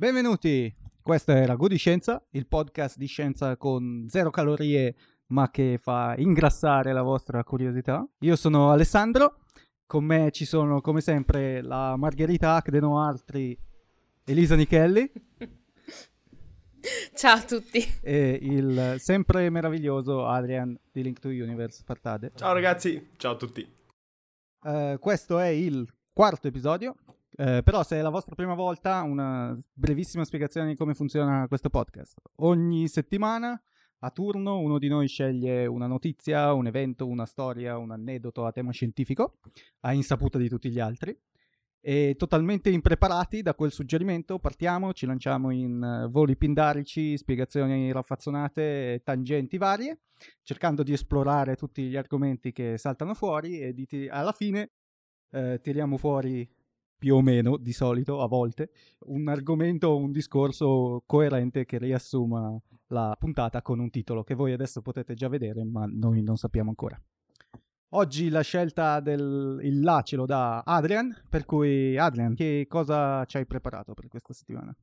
Benvenuti, questo è Ragù di Scienza, il podcast di scienza con zero calorie ma che fa ingrassare la vostra curiosità. Io sono Alessandro, con me ci sono come sempre la Margherita Acdeno Altri, Elisa Nichelli Ciao a tutti. e il sempre meraviglioso Adrian di Link to Universe Partade. Ciao ragazzi, ciao a tutti. Eh, questo è il quarto episodio, eh, però se è la vostra prima volta una brevissima spiegazione di come funziona questo podcast. Ogni settimana a turno uno di noi sceglie una notizia, un evento, una storia, un aneddoto a tema scientifico, a insaputa di tutti gli altri. E totalmente impreparati da quel suggerimento partiamo, ci lanciamo in eh, voli pindarici, spiegazioni raffazzonate, tangenti varie, cercando di esplorare tutti gli argomenti che saltano fuori e di alla fine eh, tiriamo fuori più o meno, di solito, a volte, un argomento o un discorso coerente che riassuma la puntata con un titolo che voi adesso potete già vedere, ma noi non sappiamo ancora. Oggi la scelta del il là ce lo dà Adrian, per cui Adrian, che cosa ci hai preparato per questa settimana?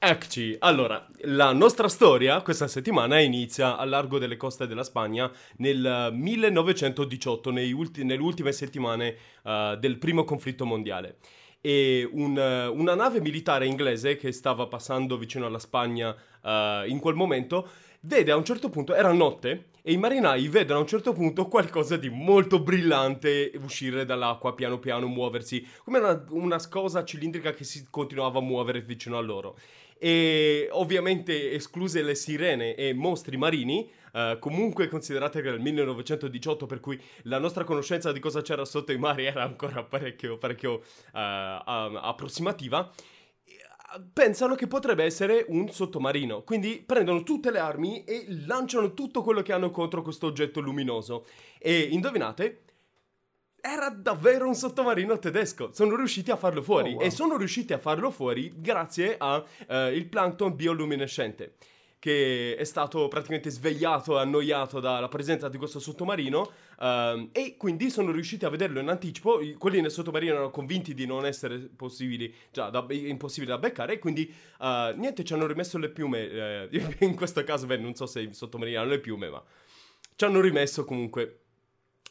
Eccoci, allora, la nostra storia questa settimana inizia a largo delle coste della Spagna nel eh, 1918, nei ulti- nelle ultime settimane eh, del primo conflitto mondiale. E un, eh, una nave militare inglese che stava passando vicino alla Spagna eh, in quel momento vede a un certo punto, era notte, e i marinai vedono a un certo punto qualcosa di molto brillante uscire dall'acqua piano piano, muoversi, come una, una cosa cilindrica che si continuava a muovere vicino a loro. E ovviamente escluse le sirene e mostri marini, eh, comunque considerate che era il 1918, per cui la nostra conoscenza di cosa c'era sotto i mari era ancora parecchio, parecchio eh, a- approssimativa pensano che potrebbe essere un sottomarino. Quindi prendono tutte le armi e lanciano tutto quello che hanno contro questo oggetto luminoso. E indovinate? Era davvero un sottomarino tedesco. Sono riusciti a farlo fuori. Oh, wow. E sono riusciti a farlo fuori grazie al plankton bioluminescente. Che è stato praticamente svegliato e annoiato dalla presenza di questo sottomarino. ehm, e quindi sono riusciti a vederlo in anticipo. Quelli nel sottomarino erano convinti di non essere possibili, già da, impossibili da beccare. E quindi eh, niente, ci hanno rimesso le piume. eh, in questo caso, beh, non so se i sottomarini hanno le piume, ma ci hanno rimesso comunque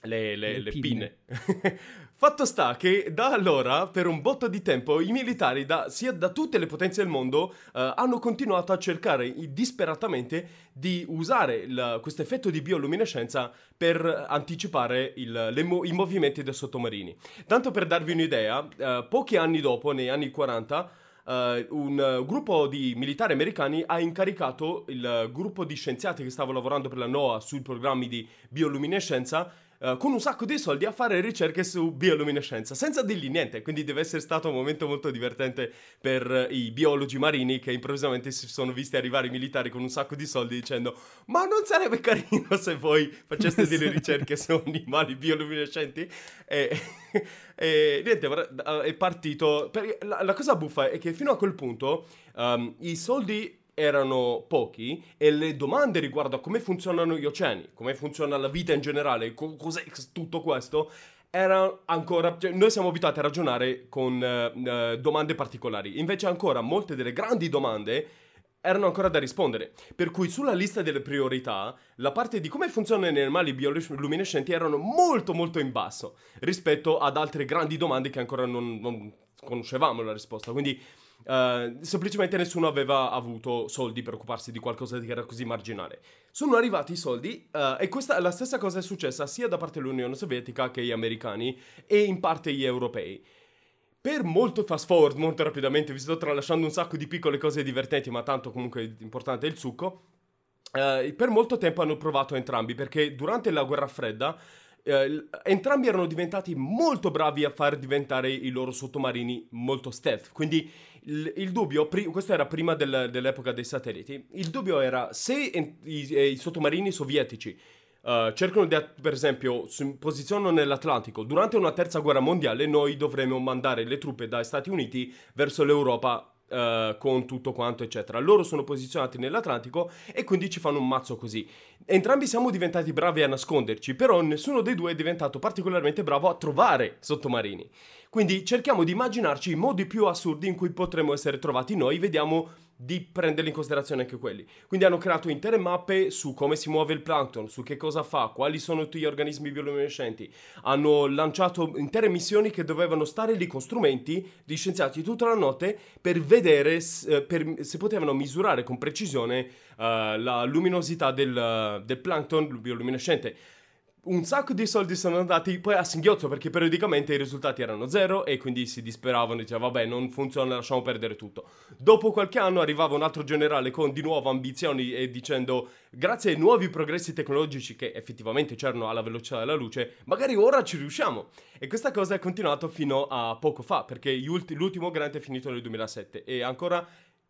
le, le- Le le pinne. pinne. Fatto sta che da allora, per un botto di tempo, i militari, da, sia da tutte le potenze del mondo, eh, hanno continuato a cercare disperatamente di usare questo effetto di bioluminescenza per anticipare il- mo- i movimenti dei sottomarini. Tanto per darvi un'idea, eh, pochi anni dopo, nei anni 40, eh, un eh, gruppo di militari americani ha incaricato il eh, gruppo di scienziati che stava lavorando per la NOAA sui programmi di bioluminescenza eh, con un sacco di soldi a fare ricerche su bioluminescenza. Senza dirgli niente quindi deve essere stato un momento molto divertente per eh, i biologi marini che improvvisamente si sono visti arrivare i militari con un sacco di soldi dicendo ma non sarebbe carino se voi faceste delle ricerche su animali bioluminescenti? E, e niente è partito la, la cosa buffa è che fino a quel punto ehm, i soldi erano pochi e le domande riguardo a come funzionano gli oceani, come funziona la vita in generale, co- cos'è tutto questo, era ancora... cioè, noi siamo abituati a ragionare con eh, eh, domande particolari, invece ancora molte delle grandi domande erano ancora da rispondere. Per cui sulla lista delle priorità, la parte di come funzionano gli animali bioluminescenti erano molto molto in basso rispetto ad altre grandi domande che ancora non, non conoscevamo la risposta. Quindi eh, semplicemente nessuno aveva avuto soldi per occuparsi di qualcosa che era così marginale. Sono arrivati i soldi eh, e questa la stessa cosa è successa sia da parte dell'Unione Sovietica che gli americani e in parte gli europei. Per molto fast forward, molto rapidamente, vi sto tralasciando un sacco di piccole cose divertenti, ma tanto comunque importante è il succo. eh, per molto tempo hanno provato entrambi, perché durante la guerra fredda l- entrambi erano diventati molto bravi a far diventare i loro sottomarini molto stealth. Quindi il, il dubbio, pri- questo era prima del- dell'epoca dei satelliti, il dubbio era se en- i, eh, i sottomarini sovietici eh, cercano di, per esempio, si posizionano nell'Atlantico. Durante una terza guerra mondiale, noi dovremmo mandare le truppe dagli Stati Uniti verso l'Europa Uh, con tutto quanto, eccetera. Loro sono posizionati nell'Atlantico e quindi ci fanno un mazzo così. Entrambi siamo diventati bravi a nasconderci, però nessuno dei due è diventato particolarmente bravo a trovare sottomarini. Quindi cerchiamo di immaginarci i modi più assurdi in cui potremmo essere trovati noi, vediamo di prenderli in considerazione anche quelli. Quindi hanno creato intere mappe su come si muove il plankton, su che cosa fa, quali sono tutti gli organismi bioluminescenti. Hanno lanciato intere missioni che dovevano stare lì con strumenti di scienziati tutta la notte per vedere eh, per, se potevano misurare con precisione uh, la luminosità del, del plankton bioluminescente un sacco di soldi sono andati poi a singhiozzo perché periodicamente i risultati erano zero e quindi si disperavano e dicevano vabbè non funziona lasciamo perdere tutto. Dopo qualche anno arrivava un altro generale con di nuovo ambizioni e dicendo grazie ai nuovi progressi tecnologici che effettivamente c'erano alla velocità della luce magari ora ci riusciamo. E questa cosa è continuata fino a poco fa perché l'ultimo grande è finito nel 2007 e ancora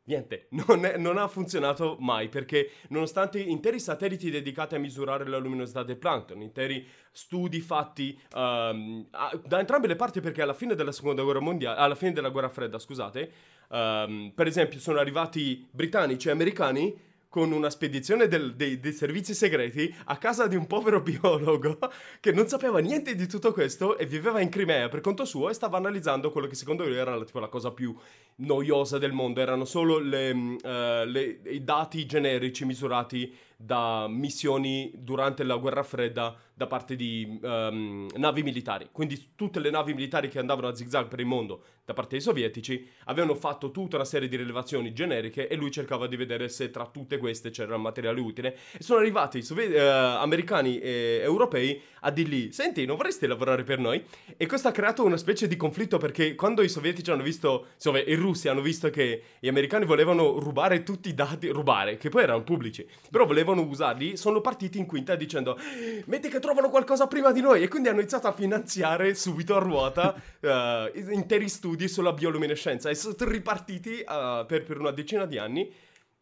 Niente, non, è, non, ha funzionato mai perché nonostante interi satelliti dedicati a misurare la luminosità del plankton, interi studi fatti um, a, da entrambe le parti perché alla fine della seconda guerra mondiale, alla fine della guerra fredda, scusate, um, per esempio sono arrivati britannici e americani con una spedizione del, dei, dei, servizi segreti a casa di un povero biologo che non sapeva niente di tutto questo e viveva in Crimea per conto suo e stava analizzando quello che secondo lui era tipo, la cosa più noiosa del mondo. Erano solo le, uh, le, i dati generici misurati da missioni durante la guerra fredda da parte di um, navi militari. Quindi tutte le navi militari che andavano a zigzag per il mondo da parte dei sovietici avevano fatto tutta una serie di rilevazioni generiche e lui cercava di vedere se tra tutte queste c'era materiale utile. E sono arrivati soviet- uh, americani e europei a dirgli: Senti, non vorresti lavorare per noi? E questo ha creato una specie di conflitto perché quando i sovietici hanno visto, insomma, i russi hanno visto che gli americani volevano rubare tutti i dati, rubare, che poi erano pubblici, però volevano usarli, sono partiti in quinta dicendo: Metti che trovano qualcosa prima di noi. E quindi hanno iniziato a finanziare subito a ruota uh, interi studi sulla bioluminescenza e sono ripartiti uh, per, per una decina di anni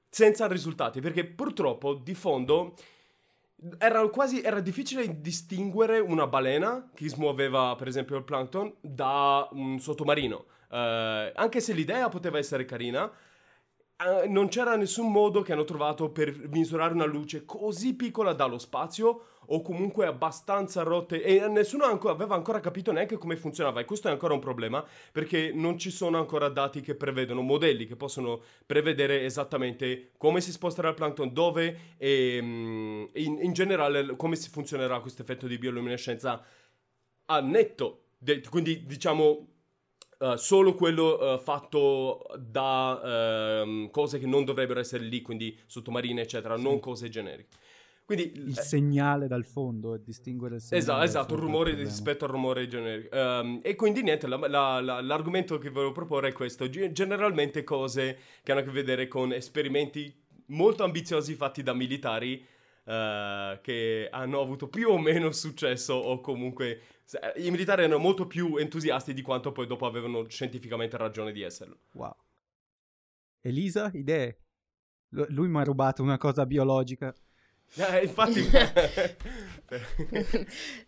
senza risultati, perché purtroppo di fondo era quasi era difficile distinguere una balena che smuoveva per esempio il plankton da un sottomarino. Uh, anche se l'idea poteva essere carina, uh, non c'era nessun modo che hanno trovato per misurare una luce così piccola dallo spazio o comunque abbastanza rotte e nessuno aveva ancora capito neanche come funzionava e questo è ancora un problema perché non ci sono ancora dati che prevedono modelli che possono prevedere esattamente come si sposterà il plankton, dove e mm, in, in generale come si funzionerà questo effetto di bioluminescenza a netto, quindi diciamo Uh, solo quello uh, fatto da uh, cose che non dovrebbero essere lì, quindi sottomarine, eccetera, sì. non cose generiche. Quindi, il eh, segnale dal fondo e distinguere il segnale. Esatto, esatto, il rumore rispetto al rumore generico. Um, e quindi niente, la, la, la, l'argomento che volevo proporre è questo. G- generalmente cose che hanno a che vedere con esperimenti molto ambiziosi fatti da militari uh, che hanno avuto più o meno successo o comunque... I militari erano molto più entusiasti di quanto poi dopo avevano scientificamente ragione di esserlo. Wow. Elisa, idee? L- lui mi ha rubato una cosa biologica. Eh, infatti...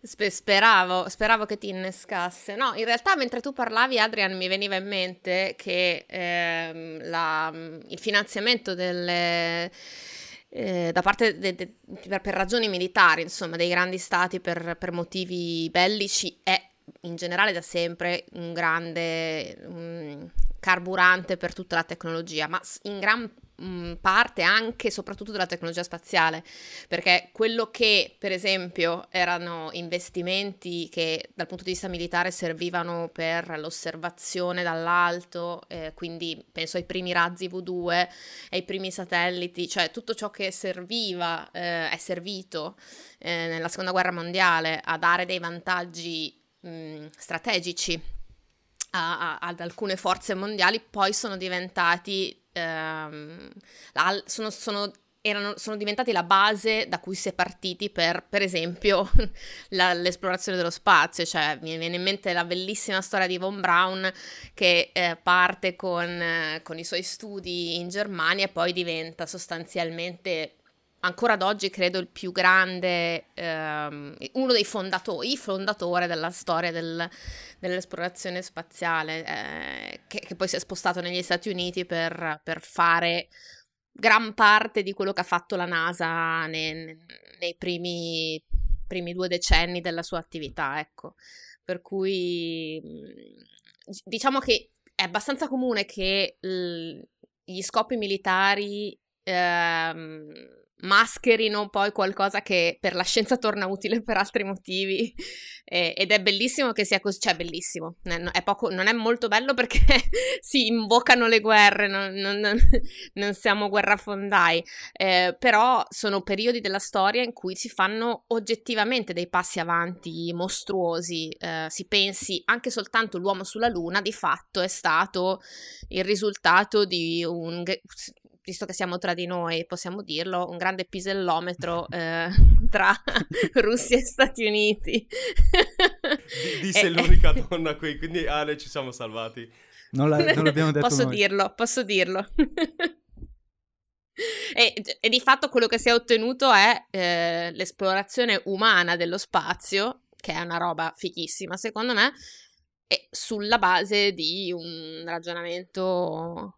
speravo, speravo che ti innescasse. No, in realtà mentre tu parlavi, Adrian, mi veniva in mente che ehm, la, il finanziamento delle... Eh, da parte de, de, per, per, ragioni militari, insomma, dei grandi stati per, per, motivi bellici è in generale da sempre un grande um, carburante per tutta la tecnologia, ma in gran mh, parte anche e soprattutto della tecnologia spaziale, perché quello che per esempio erano investimenti che dal punto di vista militare servivano per l'osservazione dall'alto, eh, quindi penso ai primi razzi V2, ai primi satelliti, cioè tutto ciò che serviva, eh, è servito eh, nella seconda guerra mondiale a dare dei vantaggi mh, strategici a, a, ad alcune forze mondiali, poi sono diventati ehm, sono, sono, erano, sono, diventati la base da cui si è partiti per, per esempio, la, l'esplorazione dello spazio. Cioè, mi viene in mente la bellissima storia di Von Braun che eh, parte con, con i suoi studi in Germania e poi diventa sostanzialmente ancora ad oggi credo il più grande, ehm, uno dei fondatori, fondatore della storia del, dell'esplorazione spaziale, eh, che, che, poi si è spostato negli Stati Uniti per, per, fare gran parte di quello che ha fatto la NASA nei, nei primi, primi, due decenni della sua attività, ecco. Per cui diciamo che è abbastanza comune che l- gli scopi militari ehm, mascherino poi qualcosa che per la scienza torna utile per altri motivi. Eh, ed è bellissimo che sia così, cioè bellissimo, è poco, non è molto bello perché si invocano le guerre, non, non, non siamo guerrafondai, eh, però sono periodi della storia in cui si fanno oggettivamente dei passi avanti mostruosi, eh, si pensi anche soltanto l'uomo sulla luna di fatto è stato il risultato di un visto che siamo tra di noi, possiamo dirlo, un grande pisellometro eh, tra Russia e Stati Uniti. Disse e, l'unica donna qui, quindi Ale ci siamo salvati. Non, la, non l'abbiamo detto Posso noi. dirlo, posso dirlo. E, e, di fatto quello che si è ottenuto è eh, l'esplorazione umana dello spazio, che è una roba fichissima secondo me, e sulla base di un ragionamento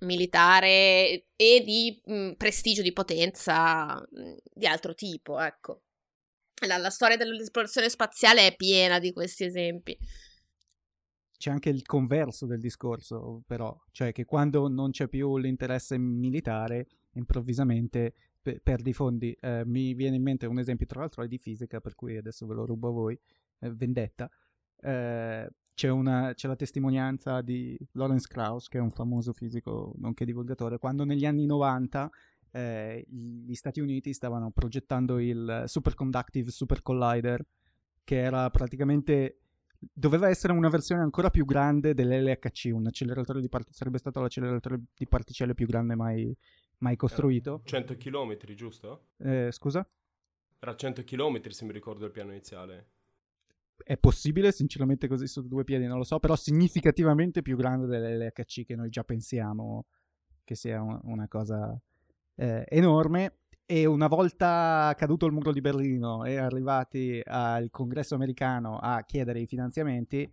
militare e di mh, mhmm, prestigio, di potenza mh, mhmm, di altro tipo, ecco. La, la storia dell'esplorazione spaziale è piena di questi esempi. C'è anche il converso del discorso, però, cioè che quando non c'è più l'interesse militare, improvvisamente pe- perdi fondi. Eh, mi viene in mente un esempio, tra l'altro, è di fisica, per cui adesso ve lo rubo a voi, eh, Vendetta. Eh, c'è, una, c'è, la testimonianza di Lawrence Krauss, che è un famoso fisico nonché divulgatore, quando negli anni 90 eh, gli Stati Uniti stavano progettando il Superconductive Super Collider, che era praticamente doveva essere una versione ancora più grande dell'LHC, un acceleratore di part- sarebbe stato l'acceleratore di particelle più grande mai, mai costruito. 100 km, giusto? Eh, scusa? Era 100 km se mi ricordo il piano iniziale è possibile, sinceramente così su due piedi non lo so, però significativamente più grande dell'LHC che noi già pensiamo che sia un, una cosa eh, enorme. E una volta caduto il muro di Berlino e arrivati al congresso americano a chiedere i finanziamenti,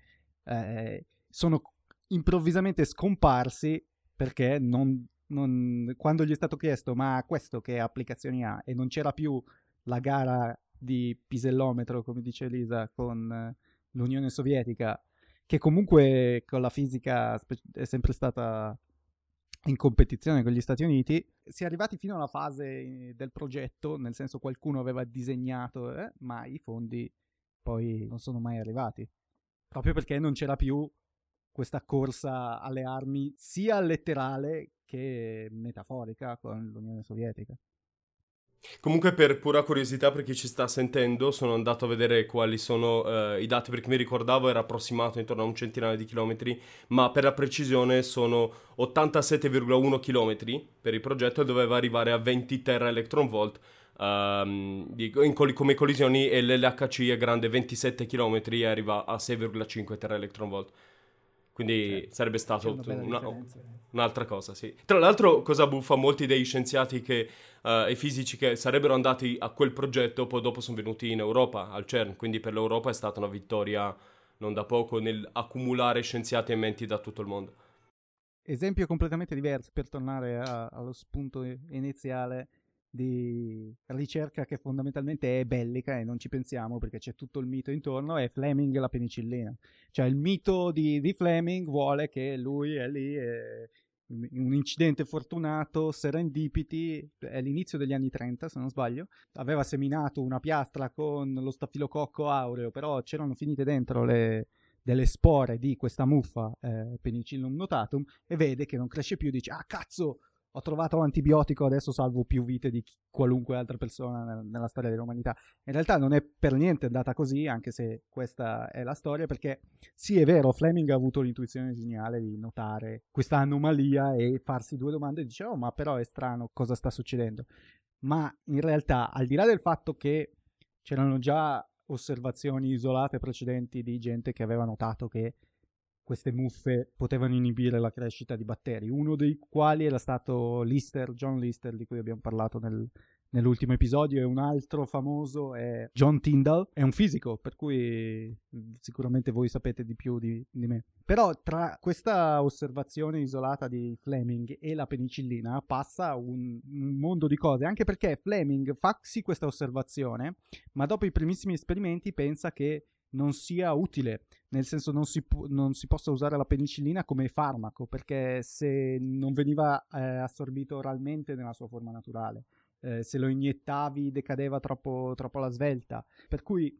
eh, sono improvvisamente scomparsi perché non, non, quando gli è stato chiesto ma questo che applicazioni ha e non c'era più la gara di pisellometro, come dice Elisa, con eh, l'Unione Sovietica, che comunque con la fisica è sempre stata in competizione con gli Stati Uniti, si è arrivati fino alla fase eh, del progetto, nel senso qualcuno aveva disegnato, eh, ma i fondi poi non sono mai arrivati, proprio perché non c'era più questa corsa alle armi sia letterale che metaforica con l'Unione Sovietica. Comunque per pura curiosità per chi ci sta sentendo sono andato a vedere quali sono uh, i dati perché mi ricordavo era approssimato intorno a un centinaio di chilometri ma per la precisione sono 87,1 chilometri per il progetto e doveva arrivare a 20 tera electron volt um, in, come collisioni e l'LHC è grande 27 km e arriva a 6,5 tera electron volt quindi cioè, sarebbe stato una, un'altra cosa, sì. Tra l'altro, cosa buffa, molti dei scienziati che, uh, e fisici che sarebbero andati a quel progetto, poi dopo sono venuti in Europa, al CERN, quindi per l'Europa è stata una vittoria non da poco nel accumulare scienziati e menti da tutto il mondo. Esempio completamente diverso, per tornare a, allo spunto iniziale, di ricerca che fondamentalmente è bellica e non ci pensiamo perché c'è tutto il mito intorno, è Fleming la penicillina. Cioè il mito di, di Fleming vuole che lui è lì, è un incidente fortunato, serendipiti, è l'inizio degli anni 30 se non sbaglio, aveva seminato una piastra con lo stafilococco aureo, però c'erano finite dentro le, delle spore di questa muffa eh, penicillium notatum e vede che non cresce più, dice ah cazzo ho trovato l'antibiotico, adesso salvo più vite di qualunque altra persona nella storia dell'umanità. In realtà non è per niente andata così, anche se questa è la storia, perché sì, è vero, Fleming ha avuto l'intuizione geniale di notare questa anomalia e farsi due domande e dice, oh, ma però è strano cosa sta succedendo. Ma in realtà, al di là del fatto che c'erano già osservazioni isolate precedenti di gente che aveva notato che queste muffe potevano inibire la crescita di batteri, uno dei quali era stato Lister, John Lister, di cui abbiamo parlato nel, nell'ultimo episodio e un altro famoso è John Tyndall, è un fisico, per cui sicuramente voi sapete di più di, di, me. Però tra questa osservazione isolata di Fleming e la penicillina passa un, un mondo di cose, anche perché Fleming fa sì questa osservazione, ma dopo i primissimi esperimenti pensa che non sia utile, nel senso non si, pu- non si possa usare la penicillina come farmaco, perché se non veniva eh, assorbito oralmente nella sua forma naturale eh, se lo iniettavi decadeva troppo, troppo alla svelta. Per cui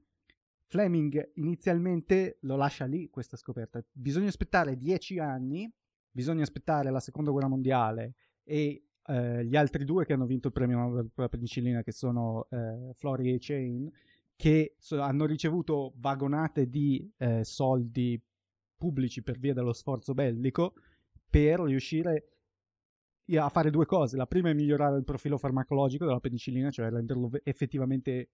Fleming inizialmente lo lascia lì questa scoperta. Bisogna aspettare dieci anni, bisogna aspettare la seconda guerra mondiale e eh, gli altri due che hanno vinto il premio per la penicillina, che sono eh, Flory e Chain, che hanno ricevuto vagonate di eh, soldi pubblici per via dello sforzo bellico per riuscire a fare due cose. La prima è migliorare il profilo farmacologico della penicillina, cioè renderlo effettivamente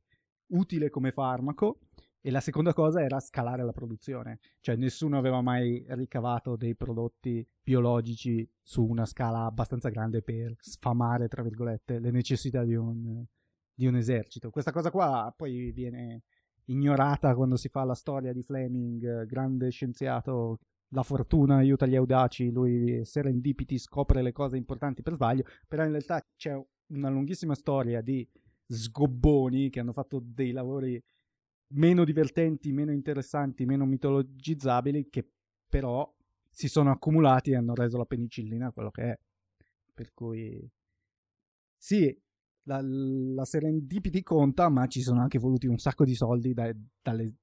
utile come farmaco. E la seconda cosa era scalare la produzione, cioè nessuno aveva mai ricavato dei prodotti biologici su una scala abbastanza grande per sfamare, tra virgolette, le necessità di un, di un esercito. Questa cosa qua poi viene ignorata quando si fa la storia di Fleming, grande scienziato la fortuna aiuta gli audaci, lui serendipiti scopre le cose importanti per sbaglio, però in realtà c'è una lunghissima storia di sgobboni che hanno fatto dei lavori meno divertenti, meno interessanti, meno mitologizzabili, che però si sono accumulati e hanno reso la penicillina quello che è. Per cui sì, la, la serendipity conta, ma ci sono anche voluti un sacco di soldi da, dalle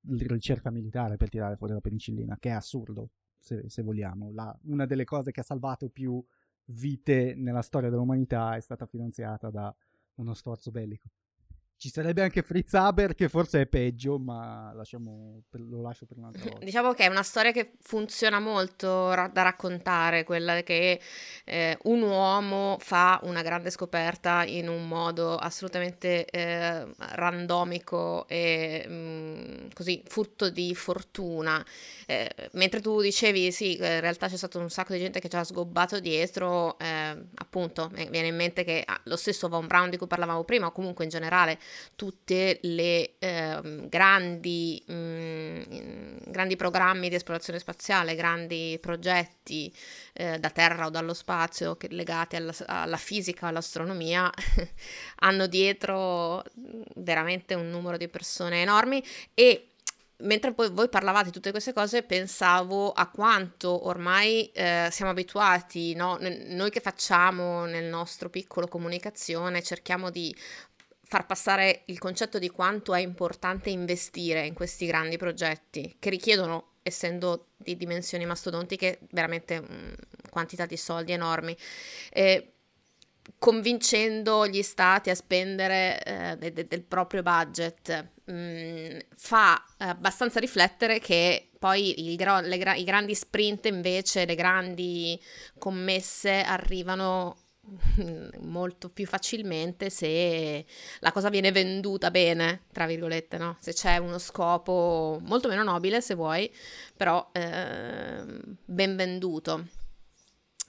ricerca militare per tirare fuori la penicillina, che è assurdo, se, se vogliamo. La, una delle cose che ha salvato più vite nella storia dell'umanità è stata finanziata da uno sforzo bellico. Ci sarebbe anche Fritz Haber che forse è peggio, ma lasciamo, lo lascio per un'altra volta. Diciamo che è una storia che funziona molto ra- da raccontare, quella che eh, un uomo fa una grande scoperta in un modo assolutamente eh, randomico e mh, mm, così frutto di fortuna. Eh, mentre tu dicevi, sì, in realtà c'è stato un sacco di gente che ci ha sgobbato dietro, eh, appunto, mi viene in mente che ah, lo stesso Von Braun di cui parlavamo prima, o comunque in generale tutte le eh, grandi, mh, mm, grandi programmi di esplorazione spaziale, grandi progetti eh, da terra o dallo spazio che, legati alla, alla fisica, all'astronomia, hanno dietro veramente un numero di persone enormi e mentre poi voi parlavate di tutte queste cose, pensavo a quanto ormai eh, siamo abituati, no? noi che facciamo nel nostro piccolo comunicazione, cerchiamo di far passare il concetto di quanto è importante investire in questi grandi progetti che richiedono, essendo di dimensioni mastodontiche, veramente mh, quantità di soldi enormi. Eh, convincendo gli stati a spendere eh, de- de- del proprio budget mh, fa abbastanza riflettere che poi gro- gra- i grandi sprint invece, le grandi commesse arrivano molto più facilmente se la cosa viene venduta bene, tra virgolette, no? Se c'è uno scopo molto meno nobile, se vuoi, però eh, ben venduto.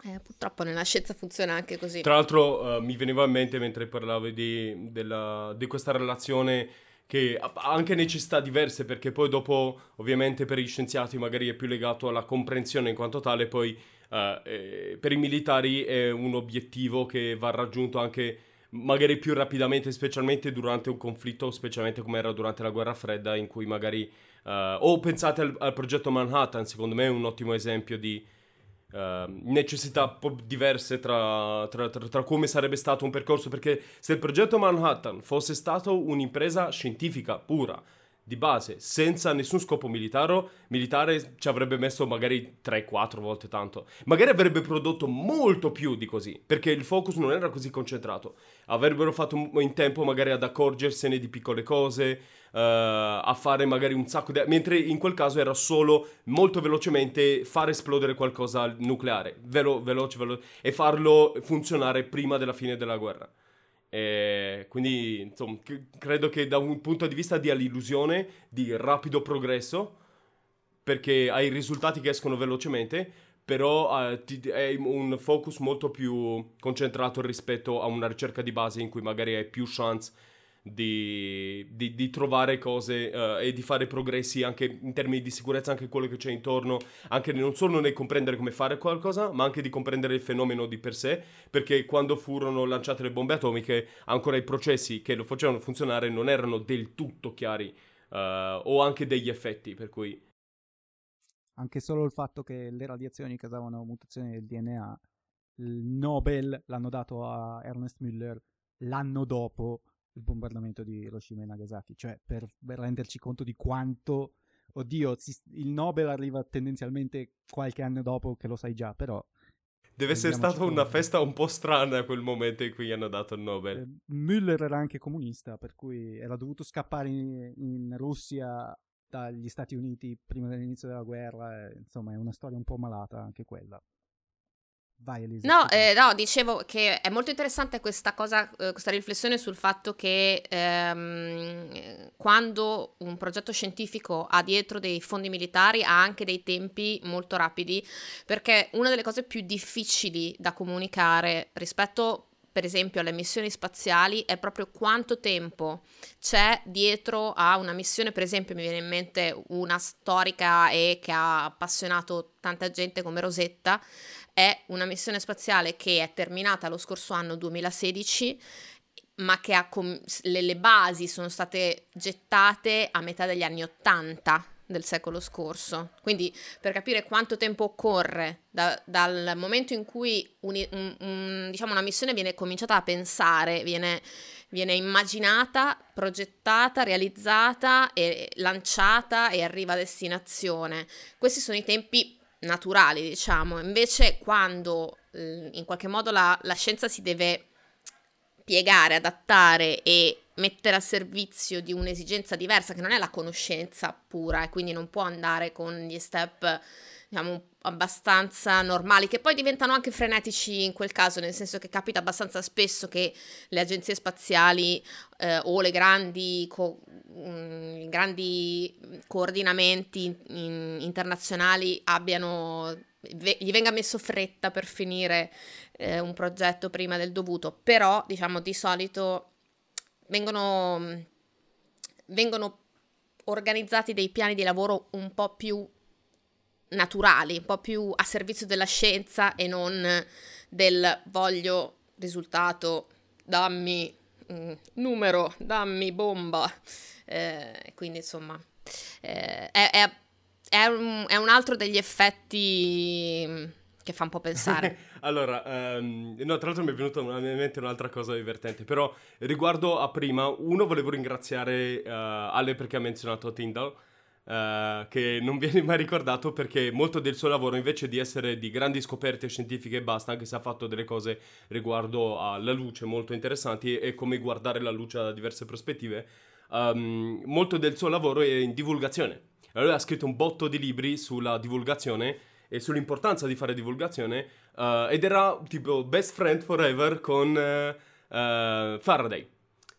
Eh, purtroppo nella scienza funziona anche così. Tra l'altro uh, mi veniva in mente mentre parlavi di, della, di questa relazione che ha anche necessità diverse perché poi dopo ovviamente per gli scienziati magari è più legato alla comprensione in quanto tale, poi eh, per i militari è un obiettivo che va raggiunto anche magari più rapidamente, specialmente durante un conflitto, specialmente come era durante la guerra fredda, in cui magari... Uh, o pensate al, al, progetto Manhattan, secondo me è un ottimo esempio di uh, necessità diverse tra, tra, tra, tra, come sarebbe stato un percorso, perché se il progetto Manhattan fosse stato un'impresa scientifica pura, di base, senza nessun scopo militare, militare ci avrebbe messo magari 3-4 volte tanto. Magari avrebbe prodotto molto più di così, perché il focus non era così concentrato. Avrebbero fatto in tempo magari ad accorgersene di piccole cose, uh, a fare magari un sacco di... Mentre in quel caso era solo molto velocemente far esplodere qualcosa nucleare, velo- veloce, veloce, e farlo funzionare prima della fine della guerra. E quindi, insomma, credo che da un punto di vista di all'illusione, di rapido progresso, perché hai risultati che escono velocemente, però è un focus molto più concentrato rispetto a una ricerca di base in cui magari hai più chance di, di, di trovare cose uh, e di fare progressi anche in termini di sicurezza, anche quello che c'è intorno, anche non solo nel comprendere come fare qualcosa, ma anche di comprendere il fenomeno di per sé, perché quando furono lanciate le bombe atomiche ancora i processi che lo facevano funzionare non erano del tutto chiari uh, o anche degli effetti, per cui... Anche solo il fatto che le radiazioni causavano mutazioni del DNA, il Nobel l'hanno dato a Ernest Müller l'anno dopo il bombardamento di Hiroshima e Nagasaki, cioè per, per renderci conto di quanto, oddio, si, il Nobel arriva tendenzialmente qualche anno dopo che lo sai già, però... Deve essere stata una festa un po' strana quel momento in cui gli hanno dato il Nobel. Eh, Müller era anche comunista, per cui era dovuto scappare in, in Russia dagli Stati Uniti prima dell'inizio della guerra, e, insomma è una storia un po' malata anche quella. Vai Elisa. No, eh, no, dicevo che è molto interessante questa cosa, eh, questa riflessione sul fatto che ehm, quando un progetto scientifico ha dietro dei fondi militari ha anche dei tempi molto rapidi, perché una delle cose più difficili da comunicare rispetto per esempio alle missioni spaziali è proprio quanto tempo c'è dietro a una missione, per esempio mi viene in mente una storica e che ha appassionato tanta gente come Rosetta, è una missione spaziale che è terminata lo scorso anno 2016 ma che com- le, le basi sono state gettate a metà degli anni 80 del secolo scorso. Quindi per capire quanto tempo occorre da, dal momento in cui un, un, un, diciamo una missione viene cominciata a pensare, viene, viene, immaginata, progettata, realizzata e lanciata e arriva a destinazione. Questi sono i tempi naturali, diciamo. Invece quando eh, in qualche modo la, la scienza si deve piegare, adattare e mettere a servizio di un'esigenza diversa che non è la conoscenza pura e quindi non può andare con gli step diciamo abbastanza normali che poi diventano anche frenetici in quel caso nel senso che capita abbastanza spesso che le agenzie spaziali eh, o le grandi, co- mh, mm, grandi coordinamenti in- internazionali abbiano gli venga messo fretta per finire eh, un progetto prima del dovuto, però diciamo di solito vengono, vengono organizzati dei piani di lavoro un po' più naturali, un po' più a servizio della scienza e non del voglio risultato, dammi mm, numero, dammi bomba. Eh, quindi insomma eh, è, è è un, è un altro degli effetti mm, che fa un po' pensare. allora, um, no, tra l'altro mi è venuta in mente un'altra cosa divertente, però riguardo a prima, uno volevo ringraziare uh, Ale perché ha menzionato Tyndall, uh, che non viene mai ricordato perché molto del suo lavoro invece di essere di grandi scoperte scientifiche e basta, anche se ha fatto delle cose riguardo alla luce molto interessanti e come guardare la luce da diverse prospettive, um, molto del suo lavoro è in divulgazione lui ha scritto un botto di libri sulla divulgazione e sull'importanza di fare divulgazione uh, ed era tipo best friend forever con uh, Faraday.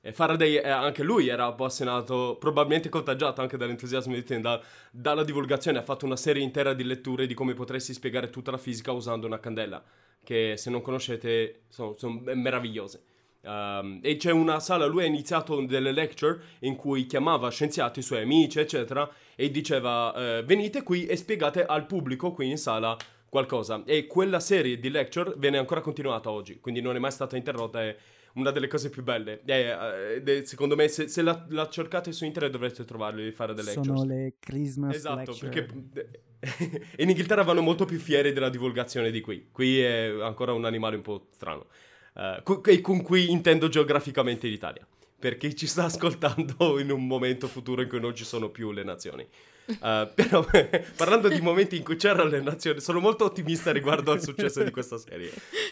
E Faraday, anche lui era appassionato, probabilmente contagiato anche dall'entusiasmo di Tyndall, dalla divulgazione. Ha fatto una serie intera di letture di come potresti spiegare tutta la fisica usando una candela, che se non conoscete sono, sono meravigliose. Um, e c'è una sala, lui ha iniziato delle lecture in cui chiamava scienziati, suoi amici, eccetera, e diceva eh, venite qui e spiegate al pubblico qui in sala qualcosa. E quella serie di lecture viene ancora continuata oggi, quindi non è mai stata interrotta, è una delle cose più belle. E, eh, secondo me se, se la, la, cercate su internet dovreste trovarle di fare delle lecture. Sono le Christmas esatto, lecture. perché in Inghilterra vanno molto più fieri della divulgazione di qui. Qui è ancora un animale un po' strano uh, e con cui intendo geograficamente l'Italia. Per chi ci sta ascoltando in un momento futuro in cui non ci sono più le nazioni. Uh, però parlando di momenti in cui c'erano le nazioni, sono molto ottimista riguardo al successo di questa serie.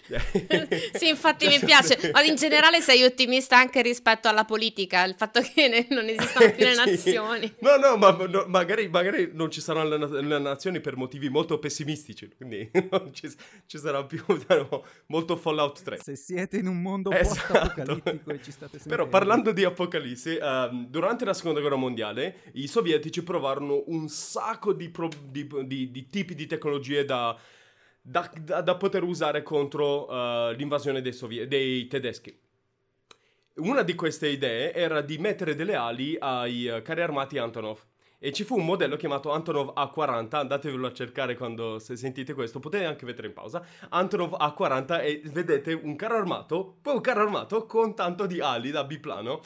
sì, infatti mi piace, ma in generale sei ottimista anche rispetto alla politica, il fatto che ne, non esistano più le sì. nazioni. No, no, ma no, magari, magari, non ci saranno le, le, nazioni per motivi molto pessimistici, quindi ci, ci, sarà più no, molto Fallout 3. Se siete in un mondo esatto. post-apocalittico e ci state sentendo. Però parlando di apocalisse, uh, durante la seconda guerra mondiale i sovietici provarono un sacco di, pro- di, di, di tipi di tecnologie da da, da, da poter usare contro uh, l'invasione dei, sovie- dei tedeschi. Una di queste idee era di mettere delle ali ai uh, carri armati Antonov. E ci fu un modello chiamato Antonov A40, andatevelo a cercare quando se sentite questo, potete anche vedere in pausa. Antonov A40 e vedete un carro armato, poi un carro armato con tanto di ali da biplano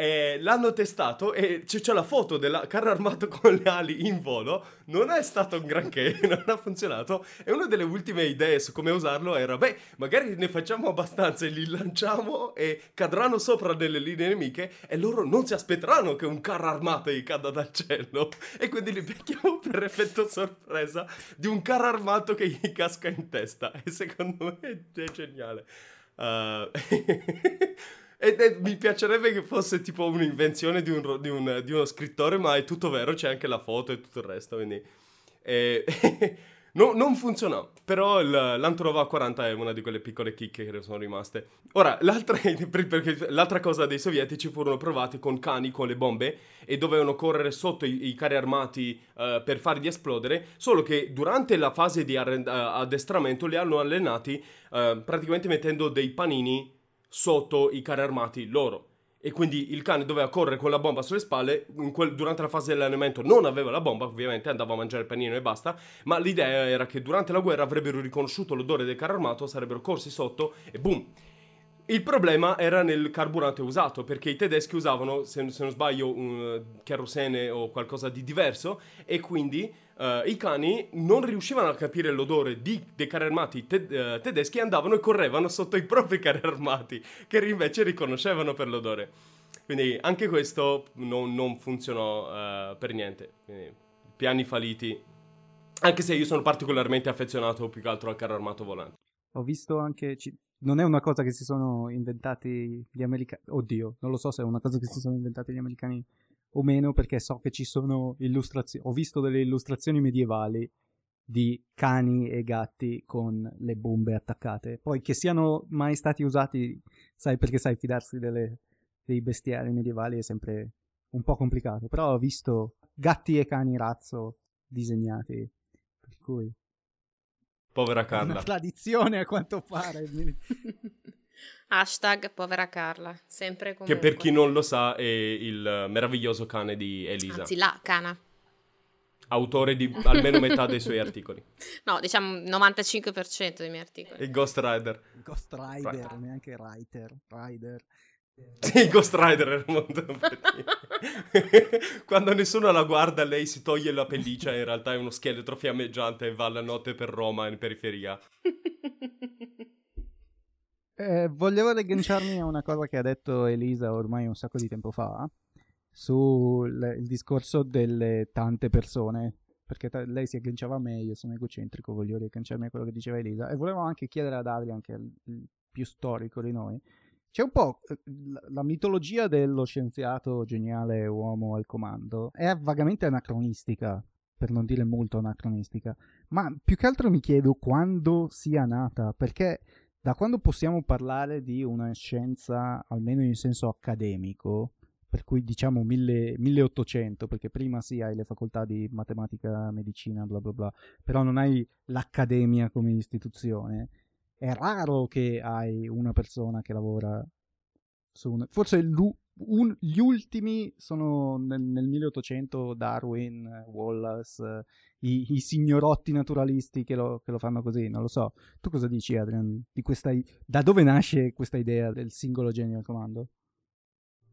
eh, l'hanno testato e c- c'è la foto del carro armato con le ali in volo. Non è stato un granché, non ha funzionato. E una delle ultime idee su come usarlo era: beh, magari ne facciamo abbastanza e li lanciamo e cadranno sopra delle linee nemiche e loro non si aspetteranno che un carro armato gli cada dal cielo. E quindi li becchiamo per effetto sorpresa di un carro armato che gli casca in testa. E secondo me è geniale. Uh... E, e, mi piacerebbe che fosse tipo un'invenzione di, un, di, un, di, uno scrittore, ma è tutto vero, c'è anche la foto e tutto il resto, quindi... E, no, non funziona, però il, l'Antonova 40 è una di quelle piccole chicche che sono rimaste. Ora, l'altra, l'altra, cosa dei sovietici furono provati con cani, con le bombe, e dovevano correre sotto i, i carri armati uh, per farli esplodere, solo che durante la fase di arrend- addestramento li hanno allenati uh, praticamente mettendo dei panini sotto i carri armati loro. E quindi il cane doveva correre con la bomba sulle spalle. Quel, durante la fase di allenamento non aveva la bomba, ovviamente andava a mangiare il panino e basta. Ma l'idea era che durante la guerra avrebbero riconosciuto l'odore del carro armato, sarebbero corsi sotto e boom. Il problema era nel carburante usato, perché i tedeschi usavano, se, se non sbaglio, un kerosene o qualcosa di diverso, e quindi uh, i cani non riuscivano a capire l'odore di, dei carri armati te- uh, tedeschi e andavano e correvano sotto i propri carri armati, che invece riconoscevano per l'odore. Quindi anche questo non, non funzionò uh, per niente. Quindi, piani falliti. Anche se io sono particolarmente affezionato più che altro al carro armato volante. Ho visto anche. Ci... Non è una cosa che si sono inventati gli americani. Oddio, non lo so se è una cosa che si sono inventati gli americani o meno perché so che ci sono illustrazioni, ho visto delle illustrazioni medievali di cani e gatti con le bombe attaccate. Poi che siano mai stati usati, sai perché sai fidarsi delle, dei bestiari medievali è sempre un po' complicato, però ho visto gatti e cani razzo disegnati, per cui Povera Carla. Una tradizione a quanto pare. Hashtag povera Carla, sempre comunque. Che per chi non lo sa è il meraviglioso cane di Elisa. Anzi, la cana. Autore di almeno metà dei suoi articoli. No, diciamo 95% dei miei articoli. Il Ghost Rider. Ghost Rider, right. neanche Writer. Rider. Sì, Ghost Rider era molto Quando nessuno la guarda, lei si toglie la pelliccia in realtà è uno scheletro fiammeggiante e va la notte per Roma in periferia. Eh, volevo agganciarmi a una cosa che ha detto Elisa ormai un sacco di tempo fa sul discorso delle tante persone. Perché t- lei si agganciava a me, io sono egocentrico, voglio riagganciarmi a quello che diceva Elisa. E volevo anche chiedere ad Adrian, che è il più storico di noi, c'è un po' eh, la mitologia dello scienziato geniale uomo al comando è vagamente anacronistica, per non dire molto anacronistica, ma più che altro mi chiedo quando sia nata, perché da quando possiamo parlare di una scienza, almeno in senso accademico, per cui diciamo mille, 1800, perché prima sì hai le facoltà di matematica, medicina, bla bla bla, però non hai l'accademia come istituzione. È raro che hai una persona che lavora su un... Forse un, gli ultimi sono nel, nel 1800 Darwin, Wallace, i, i, signorotti naturalisti che lo, che lo, fanno così, non lo so. Tu cosa dici Adrian? Di questa, da dove nasce questa idea del singolo genio al comando?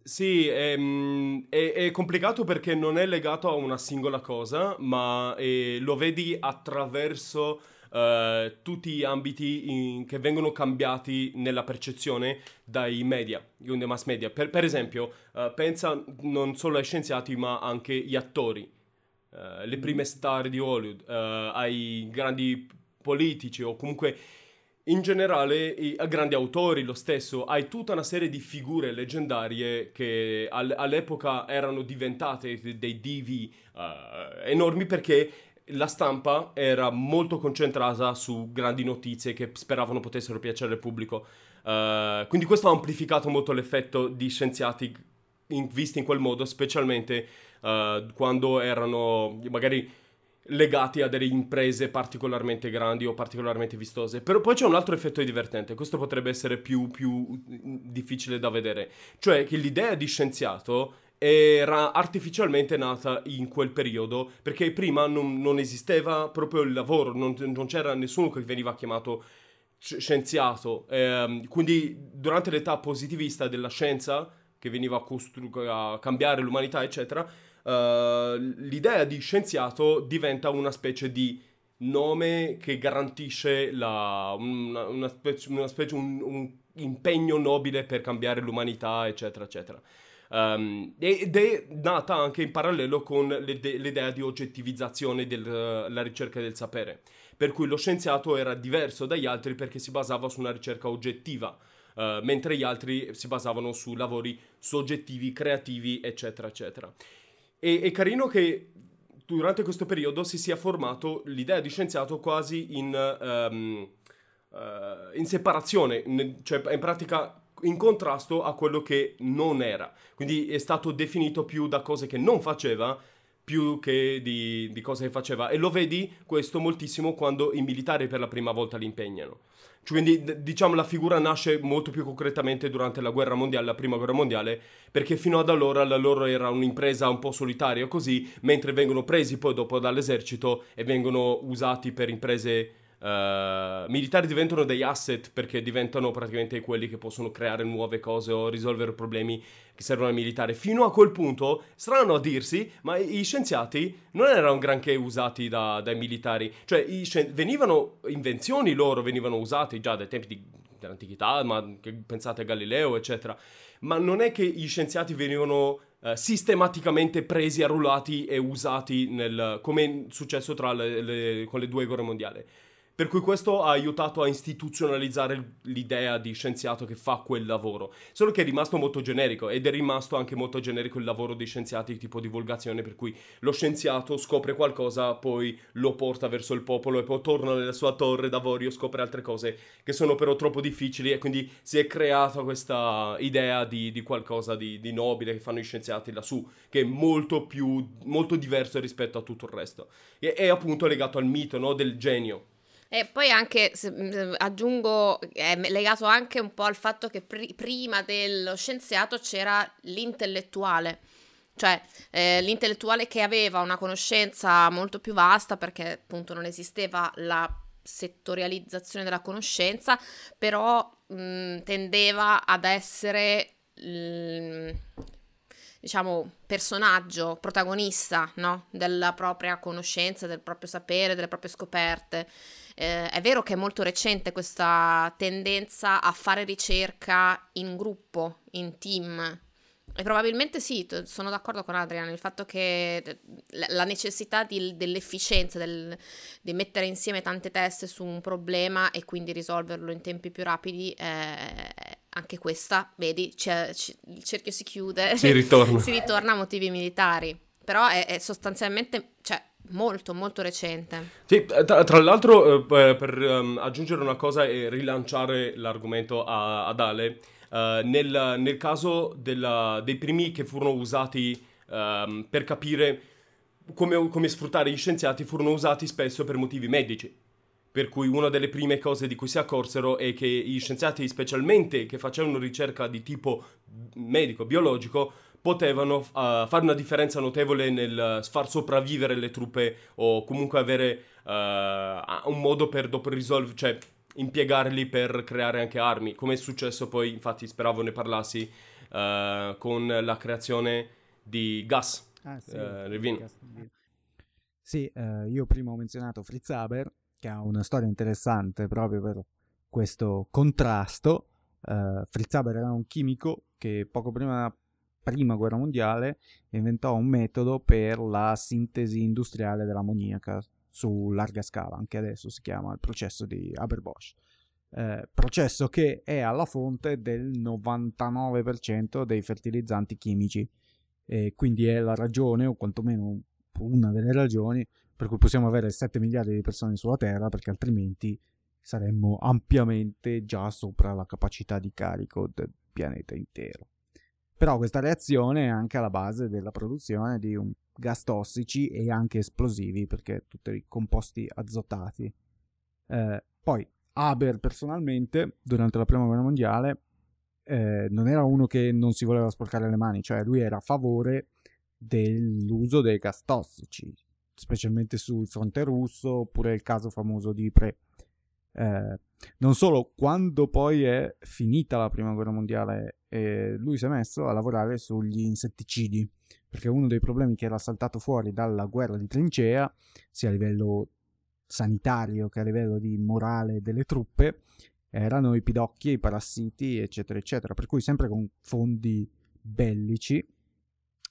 Sì, è, ehm, è, è, complicato perché non è legato a una singola cosa, ma eh, lo vedi attraverso uh, tutti gli ambiti in, che vengono cambiati nella percezione dai media, dai mass media. Per, per esempio, uh, pensa non solo ai scienziati, ma anche agli attori. Uh, le prime star di Hollywood, ai grandi politici o comunque in generale i, a grandi autori lo stesso, hai tutta una serie di figure leggendarie che all, all'epoca erano diventate dei divi uh, enormi perché la stampa era molto concentrata su grandi notizie che speravano potessero piacere al pubblico. Uh, quindi questo ha amplificato molto l'effetto di scienziati in, visti in quel modo, specialmente uh, quando erano magari legati a delle imprese particolarmente grandi o particolarmente vistose. Però poi c'è un altro effetto divertente, questo potrebbe essere più, più difficile da vedere, cioè che l'idea di scienziato era artificialmente nata in quel periodo perché prima non, non esisteva proprio il lavoro, non, non, c'era nessuno che veniva chiamato scienziato. Eh, quindi durante l'età positivista della scienza, che veniva a, costru- a cambiare l'umanità, eccetera, uh, l'idea di scienziato diventa una specie di nome che garantisce la, una, una specie, una specie un, un, impegno nobile per cambiare l'umanità, eccetera, eccetera. Um, ed è nata anche in parallelo con l'idea di oggettivizzazione della ricerca del sapere, per cui lo scienziato era diverso dagli altri perché si basava su una ricerca oggettiva. Uh, mentre gli altri si basavano su lavori soggettivi, creativi, eccetera, eccetera. E è carino che durante questo periodo si sia formato l'idea di scienziato quasi in, um, in separazione, cioè in pratica in contrasto a quello che non era. Quindi è stato definito più da cose che non faceva più che di, di cose che faceva. E lo vedi questo moltissimo quando i militari per la prima volta li impegnano. Quindi diciamo la figura nasce molto più concretamente durante la guerra mondiale, la prima guerra mondiale, perché fino ad allora la loro era un'impresa un po' solitaria così, mentre vengono presi poi dopo dall'esercito e vengono usati per imprese Uh, militari diventano degli asset perché diventano praticamente quelli che possono creare nuove cose o risolvere problemi che servono ai militari. Fino a quel punto, strano a dirsi, ma i scienziati non erano granché usati da, dai militari. Cioè, scien- venivano invenzioni loro, venivano usate già dai tempi di, dell'antichità, ma pensate a Galileo, eccetera. Ma non è che gli scienziati venivano uh, sistematicamente presi, arruolati e usati nel, come è successo le, le, con le due guerre mondiali. Per cui questo ha aiutato a istituzionalizzare l'idea di scienziato che fa quel lavoro. Solo che è rimasto molto generico ed è rimasto anche molto generico il lavoro dei scienziati tipo divulgazione, per cui lo scienziato scopre qualcosa, poi lo porta verso il popolo e poi torna nella sua torre d'avorio, scopre altre cose che sono però troppo difficili e quindi si è creata questa idea di, di qualcosa di, di, nobile che fanno gli scienziati lassù, che è molto più, molto diverso rispetto a tutto il resto. E è appunto legato al mito no, del genio e poi anche, se, mm, aggiungo, è legato anche un po' al fatto che pr- prima dello scienziato c'era l'intellettuale, cioè eh, l'intellettuale che aveva una conoscenza molto più vasta perché appunto non esisteva la settorializzazione della conoscenza, però mh, mm, tendeva ad essere... Mh, diciamo, personaggio, protagonista, no? Della propria conoscenza, del proprio sapere, delle proprie scoperte. Eh, è vero che è molto recente questa tendenza a fare ricerca in gruppo, in team. E probabilmente sì, sono d'accordo con Adrian, il fatto che la necessità di, dell'efficienza, del, di mettere insieme tante teste su un problema e quindi risolverlo in tempi più rapidi, eh, anche questa, vedi, c- c- il cerchio si chiude, si ritorna. si ritorna a motivi militari, però è, è sostanzialmente, cioè, molto, molto recente. Sì, tra, tra l'altro, eh, per um, aggiungere una cosa e rilanciare l'argomento a, ad Ale, uh, nel, nel, caso della, dei primi che furono usati um, per capire come, come sfruttare gli scienziati, furono usati spesso per motivi medici. Per cui una delle prime cose di cui si accorsero è che gli scienziati, specialmente che facevano ricerca di tipo medico, biologico, potevano uh, fare una differenza notevole nel far sopravvivere le truppe o comunque avere uh, un modo per dopo risolvere, cioè impiegarli per creare anche armi, come è successo poi, infatti speravo ne parlassi, uh, con la creazione di gas. Ah, sì, uh, sì io prima ho menzionato Fritz Haber, che ha una storia interessante proprio per questo contrasto. Fritz Haber era un chimico che poco prima prima guerra mondiale inventò un metodo per la sintesi industriale dell'ammoniaca su larga scala, anche adesso si chiama il processo di Haber-Bosch. Eh, processo che è alla fonte del 99% dei fertilizzanti chimici e quindi è la ragione o quantomeno una delle ragioni per cui possiamo avere 7 miliardi di persone sulla Terra perché altrimenti saremmo ampiamente già sopra la capacità di carico del pianeta intero. Però questa reazione è anche alla base della produzione di gas tossici e anche esplosivi, perché tutti i composti azotati. Eh, poi Haber personalmente, durante la prima guerra mondiale, eh, non era uno che non si voleva sporcare le mani, cioè lui era a favore dell'uso dei gas tossici, specialmente sul fronte russo, oppure il caso famoso di Pre. Eh, non solo, quando poi è finita la prima guerra mondiale, eh, lui si è messo a lavorare sugli insetticidi, perché uno dei problemi che era saltato fuori dalla guerra di trincea, sia a livello sanitario che a livello di morale delle truppe, erano i pidocchi, i parassiti, eccetera, eccetera. Per cui sempre con fondi bellici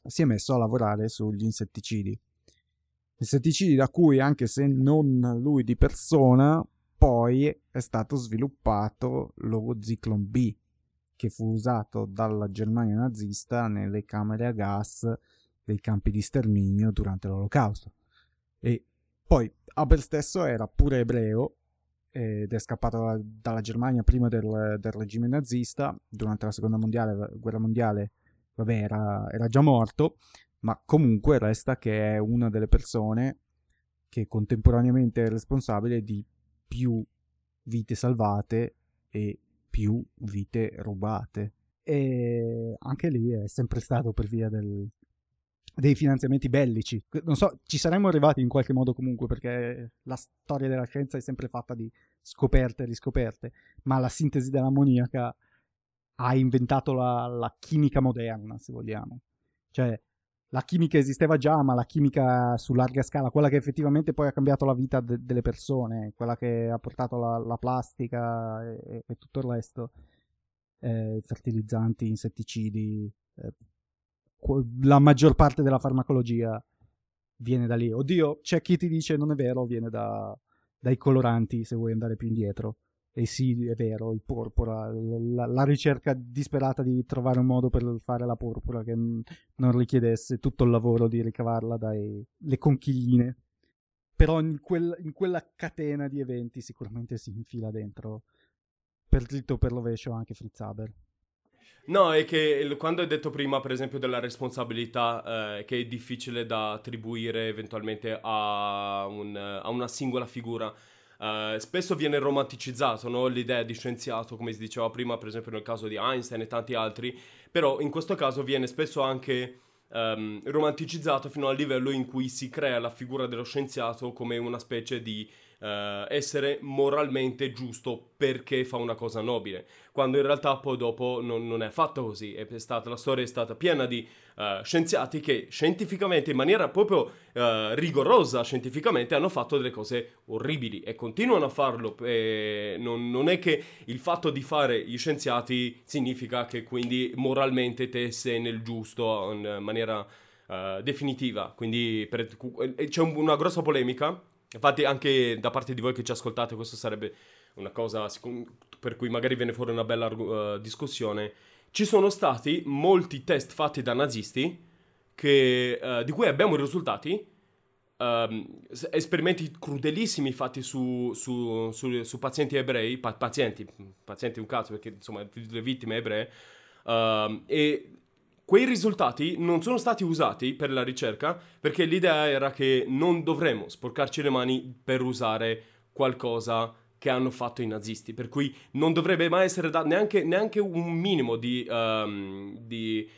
si è messo a lavorare sugli insetticidi. Insetticidi da cui, anche se non lui di persona, poi è stato sviluppato lo Zyklon B, che fu usato dalla Germania nazista nelle camere a gas dei campi di sterminio durante l'Olocausto. E poi Haber stesso era pure ebreo ed è scappato dalla Germania prima del, del regime nazista, durante la seconda mondiale, guerra mondiale, vabbè, era, era già morto, ma comunque resta che è una delle persone che contemporaneamente è responsabile di più vite salvate e più vite rubate. E anche lì è sempre stato per via del, dei finanziamenti bellici. Non so, ci saremmo arrivati in qualche modo comunque perché la storia della scienza è sempre fatta di scoperte e riscoperte, ma la sintesi dell'ammoniaca ha inventato la, la chimica moderna, se vogliamo. Cioè, la chimica esisteva già, ma la chimica su larga scala, quella che effettivamente poi ha cambiato la vita de- delle persone, quella che ha portato la, la plastica e, e, tutto il resto, eh, fertilizzanti, insetticidi, eh, la maggior parte della farmacologia viene da lì. Oddio, c'è chi ti dice non è vero, viene da, dai coloranti se vuoi andare più indietro. E sì, è vero, il porpora, la, la, ricerca disperata di trovare un modo per fare la porpora che non richiedesse tutto il lavoro di ricavarla dalle conchigline. Però in, quel, in, quella catena di eventi sicuramente si infila dentro per dritto per rovescio anche Fritz Haber. No, è che quando hai detto prima, per esempio, della responsabilità eh, che è difficile da attribuire eventualmente a, un, a una singola figura, eh, spesso viene romanticizzato no? l'idea di scienziato, come si diceva prima, per esempio nel caso di Einstein e tanti altri, però in questo caso viene spesso anche um, romanticizzato fino al livello in cui si crea la figura dello scienziato come una specie di uh, essere moralmente giusto perché fa una cosa nobile, quando in realtà poi dopo non, non è affatto così, è stata, la storia è stata piena di uh, scienziati che scientificamente, in maniera proprio uh, rigorosa scientificamente, hanno fatto delle cose orribili e continuano a farlo. Non, non, è che il fatto di fare gli scienziati significa che quindi moralmente te sei nel giusto in maniera definitiva, quindi per, c'è un, una grossa polemica Infatti anche da parte di voi che ci ascoltate questo sarebbe una cosa per cui magari viene fuori una bella uh, discussione. Ci sono stati molti test fatti da nazisti che, uh, di cui abbiamo i risultati, um, esperimenti crudelissimi fatti su, su, su, su pazienti ebrei, pa- pazienti, pazienti un caso perché insomma le vittime ebree, uh, e Quei risultati non sono stati usati per la ricerca perché l'idea era che non dovremmo sporcarci le mani per usare qualcosa che hanno fatto i nazisti, per cui non dovrebbe mai essere dato neanche, neanche un minimo di, um, di,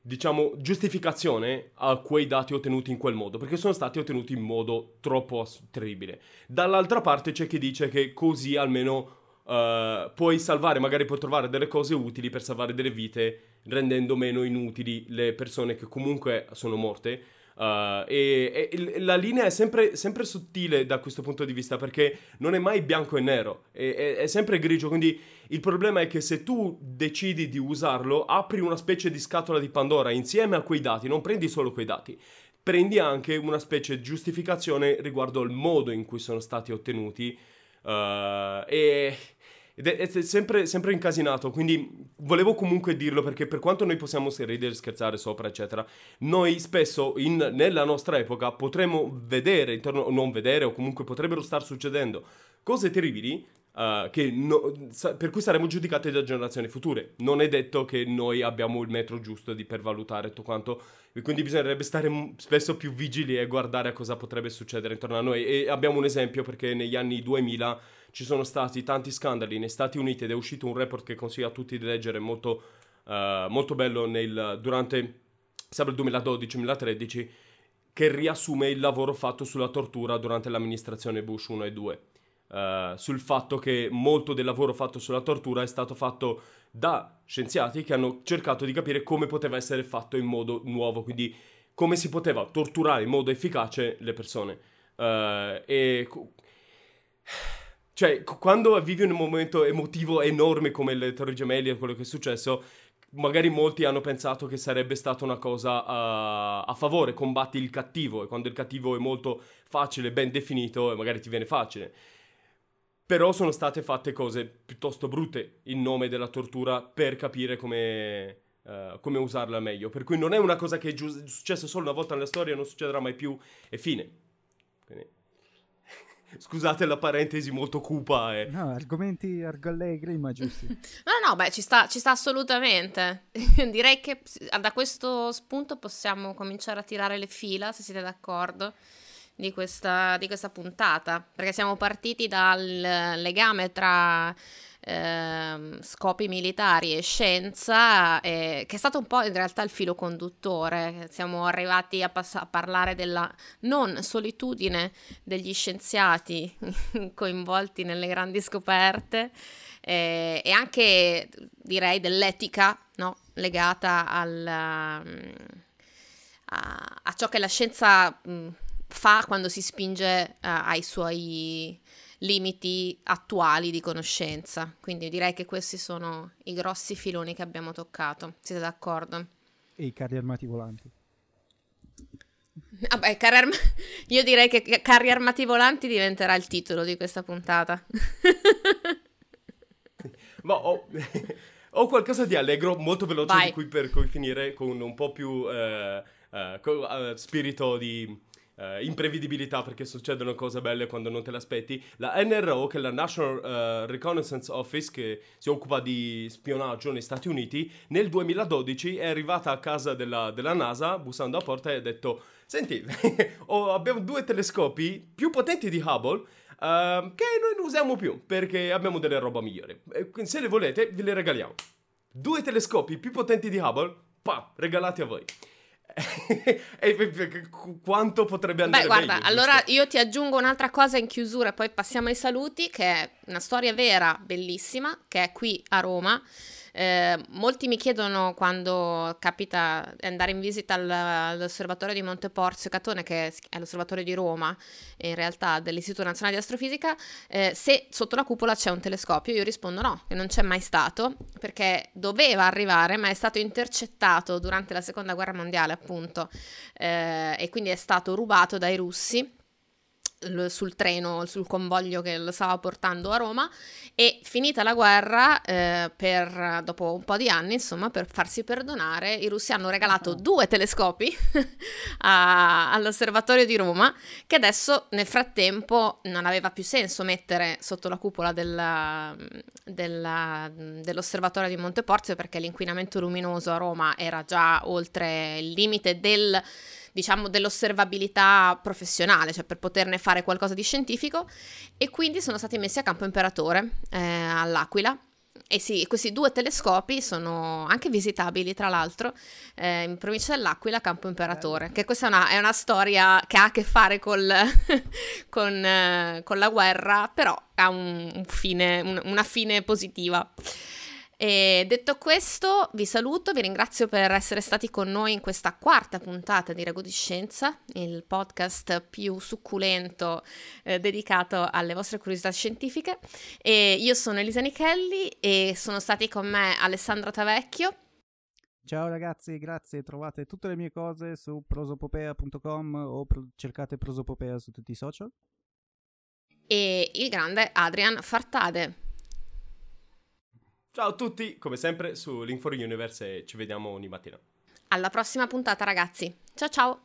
diciamo, giustificazione a quei dati ottenuti in quel modo, perché sono stati ottenuti in modo troppo terribile. Dall'altra parte c'è chi dice che così almeno uh, puoi salvare, magari puoi trovare delle cose utili per salvare delle vite rendendo meno inutili le persone che comunque sono morte. Uh, e, e, la linea è sempre, sempre, sottile da questo punto di vista perché non è mai bianco e nero, è, è, è, sempre grigio. Quindi il problema è che se tu decidi di usarlo, apri una specie di scatola di Pandora insieme a quei dati, non prendi solo quei dati, prendi anche una specie di giustificazione riguardo al modo in cui sono stati ottenuti. Uh, e ed è, è sempre, sempre, incasinato, quindi volevo comunque dirlo perché per quanto noi possiamo ridere, scherzare sopra, eccetera, noi spesso in, nella nostra epoca potremmo vedere, intorno, non vedere o comunque potrebbero star succedendo cose terribili Uh, no, per cui saremo giudicati da generazioni future. Non è detto che noi abbiamo il metro giusto di per valutare tutto quanto, quindi bisognerebbe stare spesso più vigili e guardare a cosa potrebbe succedere intorno a noi. E abbiamo un esempio perché negli anni 2000 ci sono stati tanti scandali negli Stati Uniti ed è uscito un report che consiglio a tutti di leggere, molto, uh, molto bello, nel, durante il 2012-2013, che riassume il lavoro fatto sulla tortura durante l'amministrazione Bush 1 e 2 uh, sul fatto che molto del lavoro fatto sulla tortura è stato fatto da scienziati che hanno cercato di capire come poteva essere fatto in modo nuovo, quindi come si poteva torturare in modo efficace le persone. Uh, e cioè, quando vivi un momento emotivo enorme come le Torri Gemelli e quello che è successo, magari molti hanno pensato che sarebbe stata una cosa uh, a favore, combatti il cattivo, e quando il cattivo è molto facile, ben definito, magari ti viene facile. Però sono state fatte cose piuttosto brutte in nome della tortura per capire come, uh, come usarla meglio. Per cui non è una cosa che è giu- successa solo una volta nella storia, non succederà mai più e fine. Quindi... Scusate la parentesi molto cupa. E... No, argomenti argollegri ma giusti. no, no, beh, ci sta, ci sta assolutamente. Direi che da questo spunto possiamo cominciare a tirare le fila, se siete d'accordo di questa, di questa puntata, perché siamo partiti dal legame tra eh, scopi militari e scienza, eh, che è stato un po' in realtà il filo conduttore. Siamo arrivati a, pass- a parlare della non solitudine degli scienziati coinvolti nelle grandi scoperte eh, e anche direi dell'etica no? legata al, a, a, ciò che la scienza... Mh, fa quando si spinge uh, ai suoi limiti attuali di conoscenza. Quindi direi che questi sono i grossi filoni che abbiamo toccato. Siete d'accordo? E i carri armati volanti. Vabbè, carri arm- io direi che carri armati volanti diventerà il titolo di questa puntata. Ma ho, ho, qualcosa di allegro, molto veloce, Vai. di cui per cui finire con un po' più eh, eh, uh, spirito di Uh, imprevedibilità perché succedono cose belle quando non te le aspetti. La NRO, che è la National uh, Reconnaissance Office, che si occupa di spionaggio negli Stati Uniti, nel 2012 è arrivata a casa della, della NASA, bussando a porta, e ha detto: Senti, oh, abbiamo due telescopi più potenti di Hubble. Uh, che noi non usiamo più perché abbiamo delle roba migliori. se le volete, ve le regaliamo. Due telescopi più potenti di Hubble, pa, regalati a voi. quanto potrebbe andare Beh, guarda, meglio, allora io ti aggiungo un'altra cosa in chiusura, poi passiamo ai saluti, che è una storia vera, bellissima, che è qui a Roma. Eh, molti mi chiedono quando capita andare in visita al, all'osservatorio di Monte Porzio Catone, che è l'osservatorio di Roma, in realtà dell'Istituto Nazionale di Astrofisica, eh, se sotto la cupola c'è un telescopio. Io rispondo no, che non c'è mai stato, perché doveva arrivare, ma è stato intercettato durante la seconda guerra mondiale, appunto, eh, e quindi è stato rubato dai russi sul treno, sul convoglio che lo stava portando a Roma e finita la guerra, eh, per, dopo un po' di anni, insomma, per farsi perdonare, i russi hanno regalato uh-huh. due telescopi a, all'osservatorio di Roma che adesso nel frattempo non aveva più senso mettere sotto la cupola della, della, dell'osservatorio di Monteporzio perché l'inquinamento luminoso a Roma era già oltre il limite del diciamo, dell'osservabilità professionale, cioè per poterne fare qualcosa di scientifico, e quindi sono stati messi a campo imperatore eh, all'Aquila. E sì, questi due telescopi sono anche visitabili, tra l'altro, eh, in provincia dell'Aquila, Campo Imperatore, che questa è una, è una storia che ha a che fare col, con, eh, con, la guerra, però ha un, un fine, un, una fine positiva. E detto questo, vi saluto, vi ringrazio per essere stati con noi in questa quarta puntata di Rago di Scienza, il podcast più succulento eh, dedicato alle vostre curiosità scientifiche. E io sono Elisa Nichelli e sono stati con me Alessandro Tavecchio. Ciao ragazzi, grazie. Trovate tutte le mie cose su prosopopea.com o pro- cercate prosopopea su tutti i social. E il grande Adrian Fartade. Ciao a tutti, come sempre su Link for Universe e ci vediamo ogni mattina. Alla prossima puntata ragazzi. Ciao ciao!